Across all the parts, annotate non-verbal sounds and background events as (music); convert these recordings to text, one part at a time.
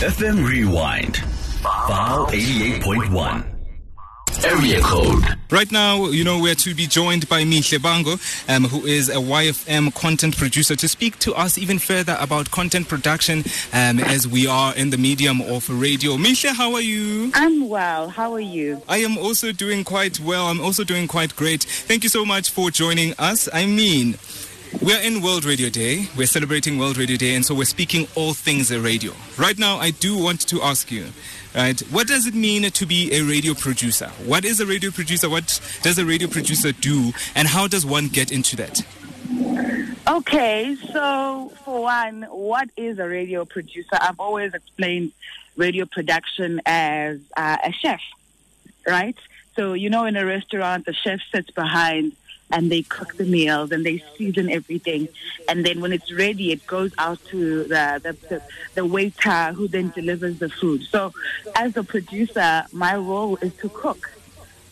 FM Rewind. Vow 88.1. Area code. Right now, you know, we're to be joined by Mihle Bango, um, who is a YFM content producer, to speak to us even further about content production um, as we are in the medium of radio. Mihle, how are you? I'm well. How are you? I am also doing quite well. I'm also doing quite great. Thank you so much for joining us. I mean, we're in World Radio Day. We're celebrating World Radio Day, and so we're speaking all things radio. Right now, I do want to ask you, right, what does it mean to be a radio producer? What is a radio producer? What does a radio producer do? And how does one get into that? Okay, so for one, what is a radio producer? I've always explained radio production as uh, a chef, right? So, you know, in a restaurant, the chef sits behind and they cook the meals and they season everything. And then when it's ready, it goes out to the, the, the, the waiter who then delivers the food. So as a producer, my role is to cook.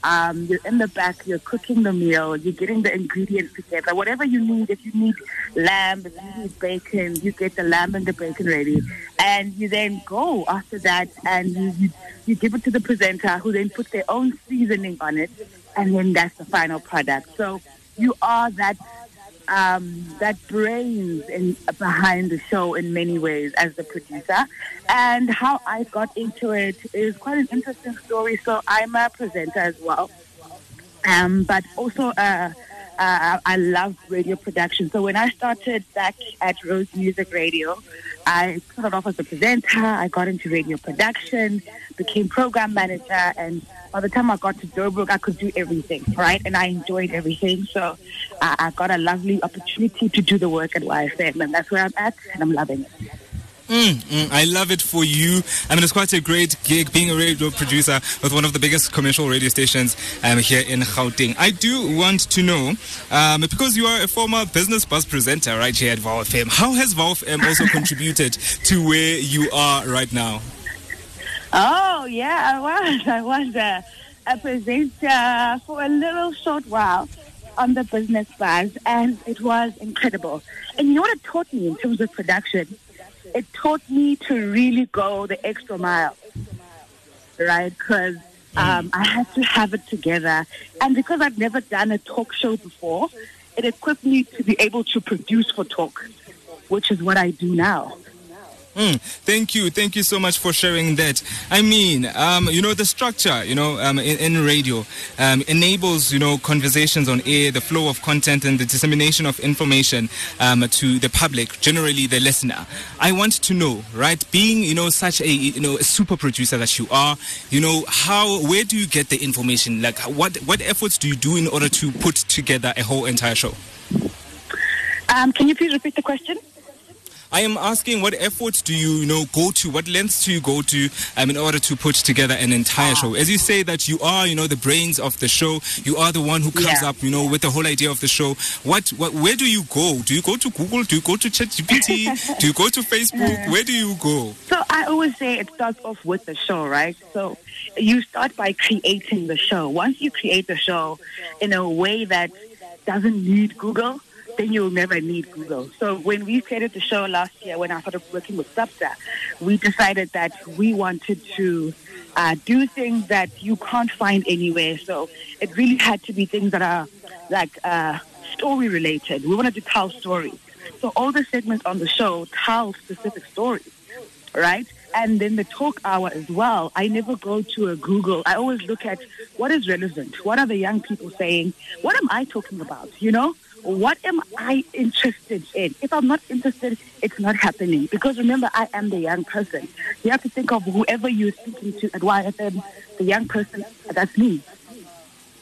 Um, you're in the back, you're cooking the meal, you're getting the ingredients together. Whatever you need, if you need lamb, if you need bacon, you get the lamb and the bacon ready. And you then go after that and you, you, give it to the presenter who then puts their own seasoning on it. And then that's the final product. So you are that um, that brains in, behind the show in many ways as the producer. And how I got into it is quite an interesting story. So I'm a presenter as well, um, but also uh, uh, I love radio production. So when I started back at Rhodes Music Radio, I started off as a presenter. I got into radio production, became program manager, and by the time I got to Joburg, I could do everything, right? And I enjoyed everything. So I, I got a lovely opportunity to do the work at YFM, and that's where I'm at, and I'm loving it. Mm, mm, I love it for you. I mean, it's quite a great gig being a radio producer with one of the biggest commercial radio stations um, here in Gauteng. I do want to know, um, because you are a former business buzz presenter right here at VOW how has VOW also (laughs) contributed to where you are right now? Oh, yeah, I was. (laughs) I was a, a presenter for a little short while on the business buzz, and it was incredible. And you know what it taught me in terms of production? It taught me to really go the extra mile, right? Because um, I had to have it together. And because I'd never done a talk show before, it equipped me to be able to produce for talk, which is what I do now. Mm, thank you. Thank you so much for sharing that. I mean, um, you know, the structure, you know, um, in, in, radio um, enables, you know, conversations on air, the flow of content and the dissemination of information um, to the public, generally the listener. I want to know, right, being, you know, such a, you know, a super producer that you are, you know, how, where do you get the information? Like, what, what efforts do you do in order to put together a whole entire show? Um, can you please repeat the question? I am asking what efforts do you, you know, go to, what lengths do you go to um, in order to put together an entire show? As you say that you are, you know, the brains of the show, you are the one who comes Yeah. up, you know, with the whole idea of the show. What, what, where do you go? Do you go to Google? Do you go to ChatGPT? (laughs) do you go to Facebook? Where do you go? So I always say it starts off with the show, right? So you start by creating the show. Once you create the show in a way that doesn't need Google, then you'll never need Google. So when we created the show last year, when I started working with Subsa, we decided that we wanted to uh, do things that you can't find anywhere. So it really had to be things that are like uh, story related. We wanted to tell stories. So all the segments on the show tell specific stories right? And then the talk hour as well. I never go to a Google. I always look at what is relevant. What are the young people saying? What am I talking about? You know? What am I interested in? If I'm not interested, it's not happening. Because remember, I am the young person. You have to think of whoever you're speaking to at YFM, the young person, that's me.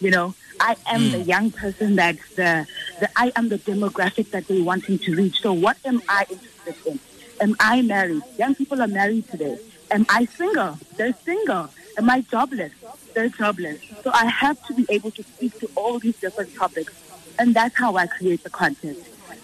You know, I am the hmm. young person that's the, the I am the demographic that they're wanting to reach. So what am I interested in? Am I married? Young people are married today. Am I single? They're single. Am I jobless? They're jobless. So I have to be able to speak to all these different topics. And that's how I create the content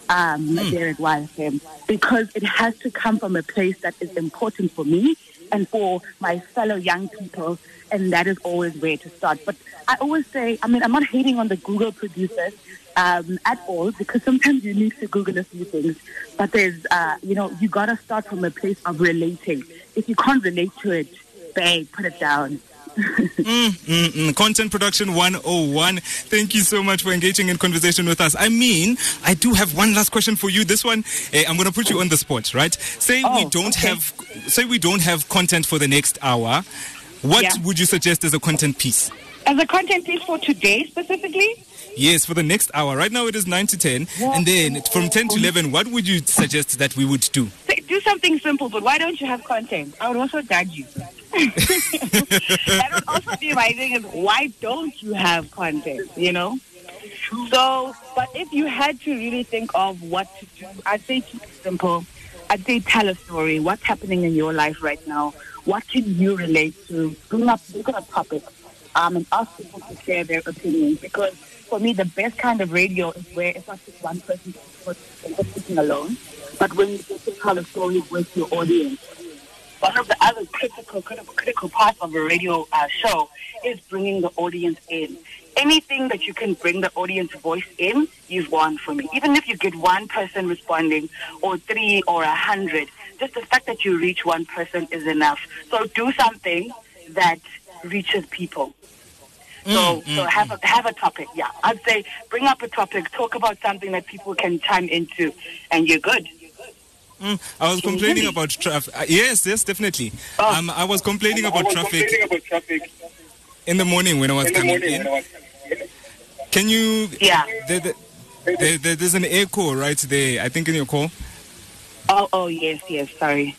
um, there at YFM. Because it has to come from a place that is important for me and for my fellow young people. And that is always where to start. But I always say, I mean, I'm not hating on the Google producers. um, at all because sometimes you need to Google a few things. But there's, uh, you know, you got to start from a place of relating. If you can't relate to it, babe, put it down. Mm, mm, mm. Content Production 101. Thank you so much for engaging in conversation with us. I mean, I do have one last question for you. This one, eh, I'm going to put you on the spot, right? Say oh, we don't okay. have, say we don't have content for the next hour. What yeah. would you suggest as a content piece? As a content piece for today specifically? Yes, for the next hour. Right now it is 9 to 10. Yeah. And then from 10 to 11, what would you suggest that we would do? Do something simple, but why don't you have content? I would also judge you. (laughs) that would also be my thing is why don't you have content, you know? So, but if you had to really think of what to do, I'd say keep it simple. I'd say tell a story. What's happening in your life right now? What can you relate to? Bring up, bring up a topic um, and ask people to share their opinions. Because for me, the best kind of radio is where it's not just one person speaking alone, but when you can tell a story with your audience one of the other critical, critical, critical parts of a radio uh, show is bringing the audience in. Anything that you can bring the audience voice in, you've won for me. Even if you get one person responding, or three, or a hundred, just the fact that you reach one person is enough. So do something that reaches people. So, mm, so mm, have a have a topic. Yeah, I'd say bring up a topic, talk about something that people can chime into, and you're good. Mm, I was complaining about traffic. Uh, yes, yes, definitely. Oh. Um, I was complaining, about, was traffic complaining about traffic in the morning when I was in coming in. Was coming. Can you? Yeah. There, there, there, there's an echo right there. I think in your call. Oh, oh yes, yes. Sorry.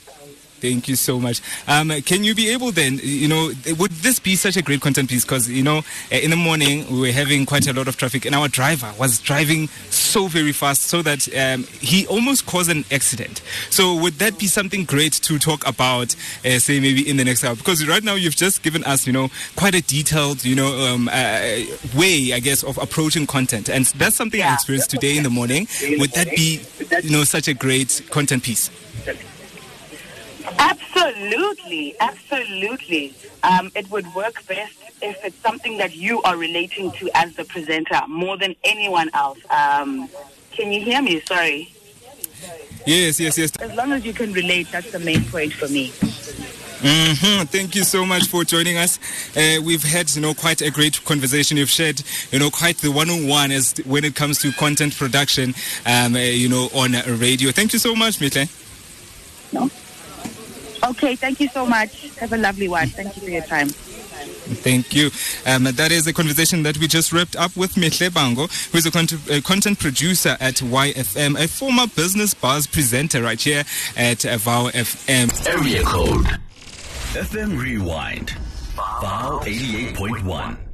Thank you so much. Um, can you be able then, you know, would this be such a great content piece? Because, you know, eh, in the morning we were having quite a lot of traffic and our driver was driving so very fast so that um, he almost caused an accident. So would that be something great to talk about, uh, say, maybe in the next hour? Because right now you've just given us, you know, quite a detailed, you know, um, uh, way, I guess, of approaching content. And that's something yeah. I experienced today in the morning. Would that be, you know, such a great content piece? Absolutely, absolutely. Um, it would work best if it's something that you are relating to as the presenter more than anyone else. Um, can you hear me? Sorry. Yes, yes, yes. As long as you can relate, that's the main point for me. Mm-hmm. Thank you so much for joining us. Uh, we've had, you know, quite a great conversation. You've shared, you know, quite the one-on-one as when it comes to content production, um, uh, you know, on radio. Thank you so much, Mihle. No. Okay, thank you so much. Have a lovely one. Thank you for your time. Thank you. Um, that is a conversation that we just wrapped up with Mihle Bango, who is a, cont- a, content producer at YFM, a former business buzz presenter right here at Vow FM. Area code FM Rewind. Vow 88.1.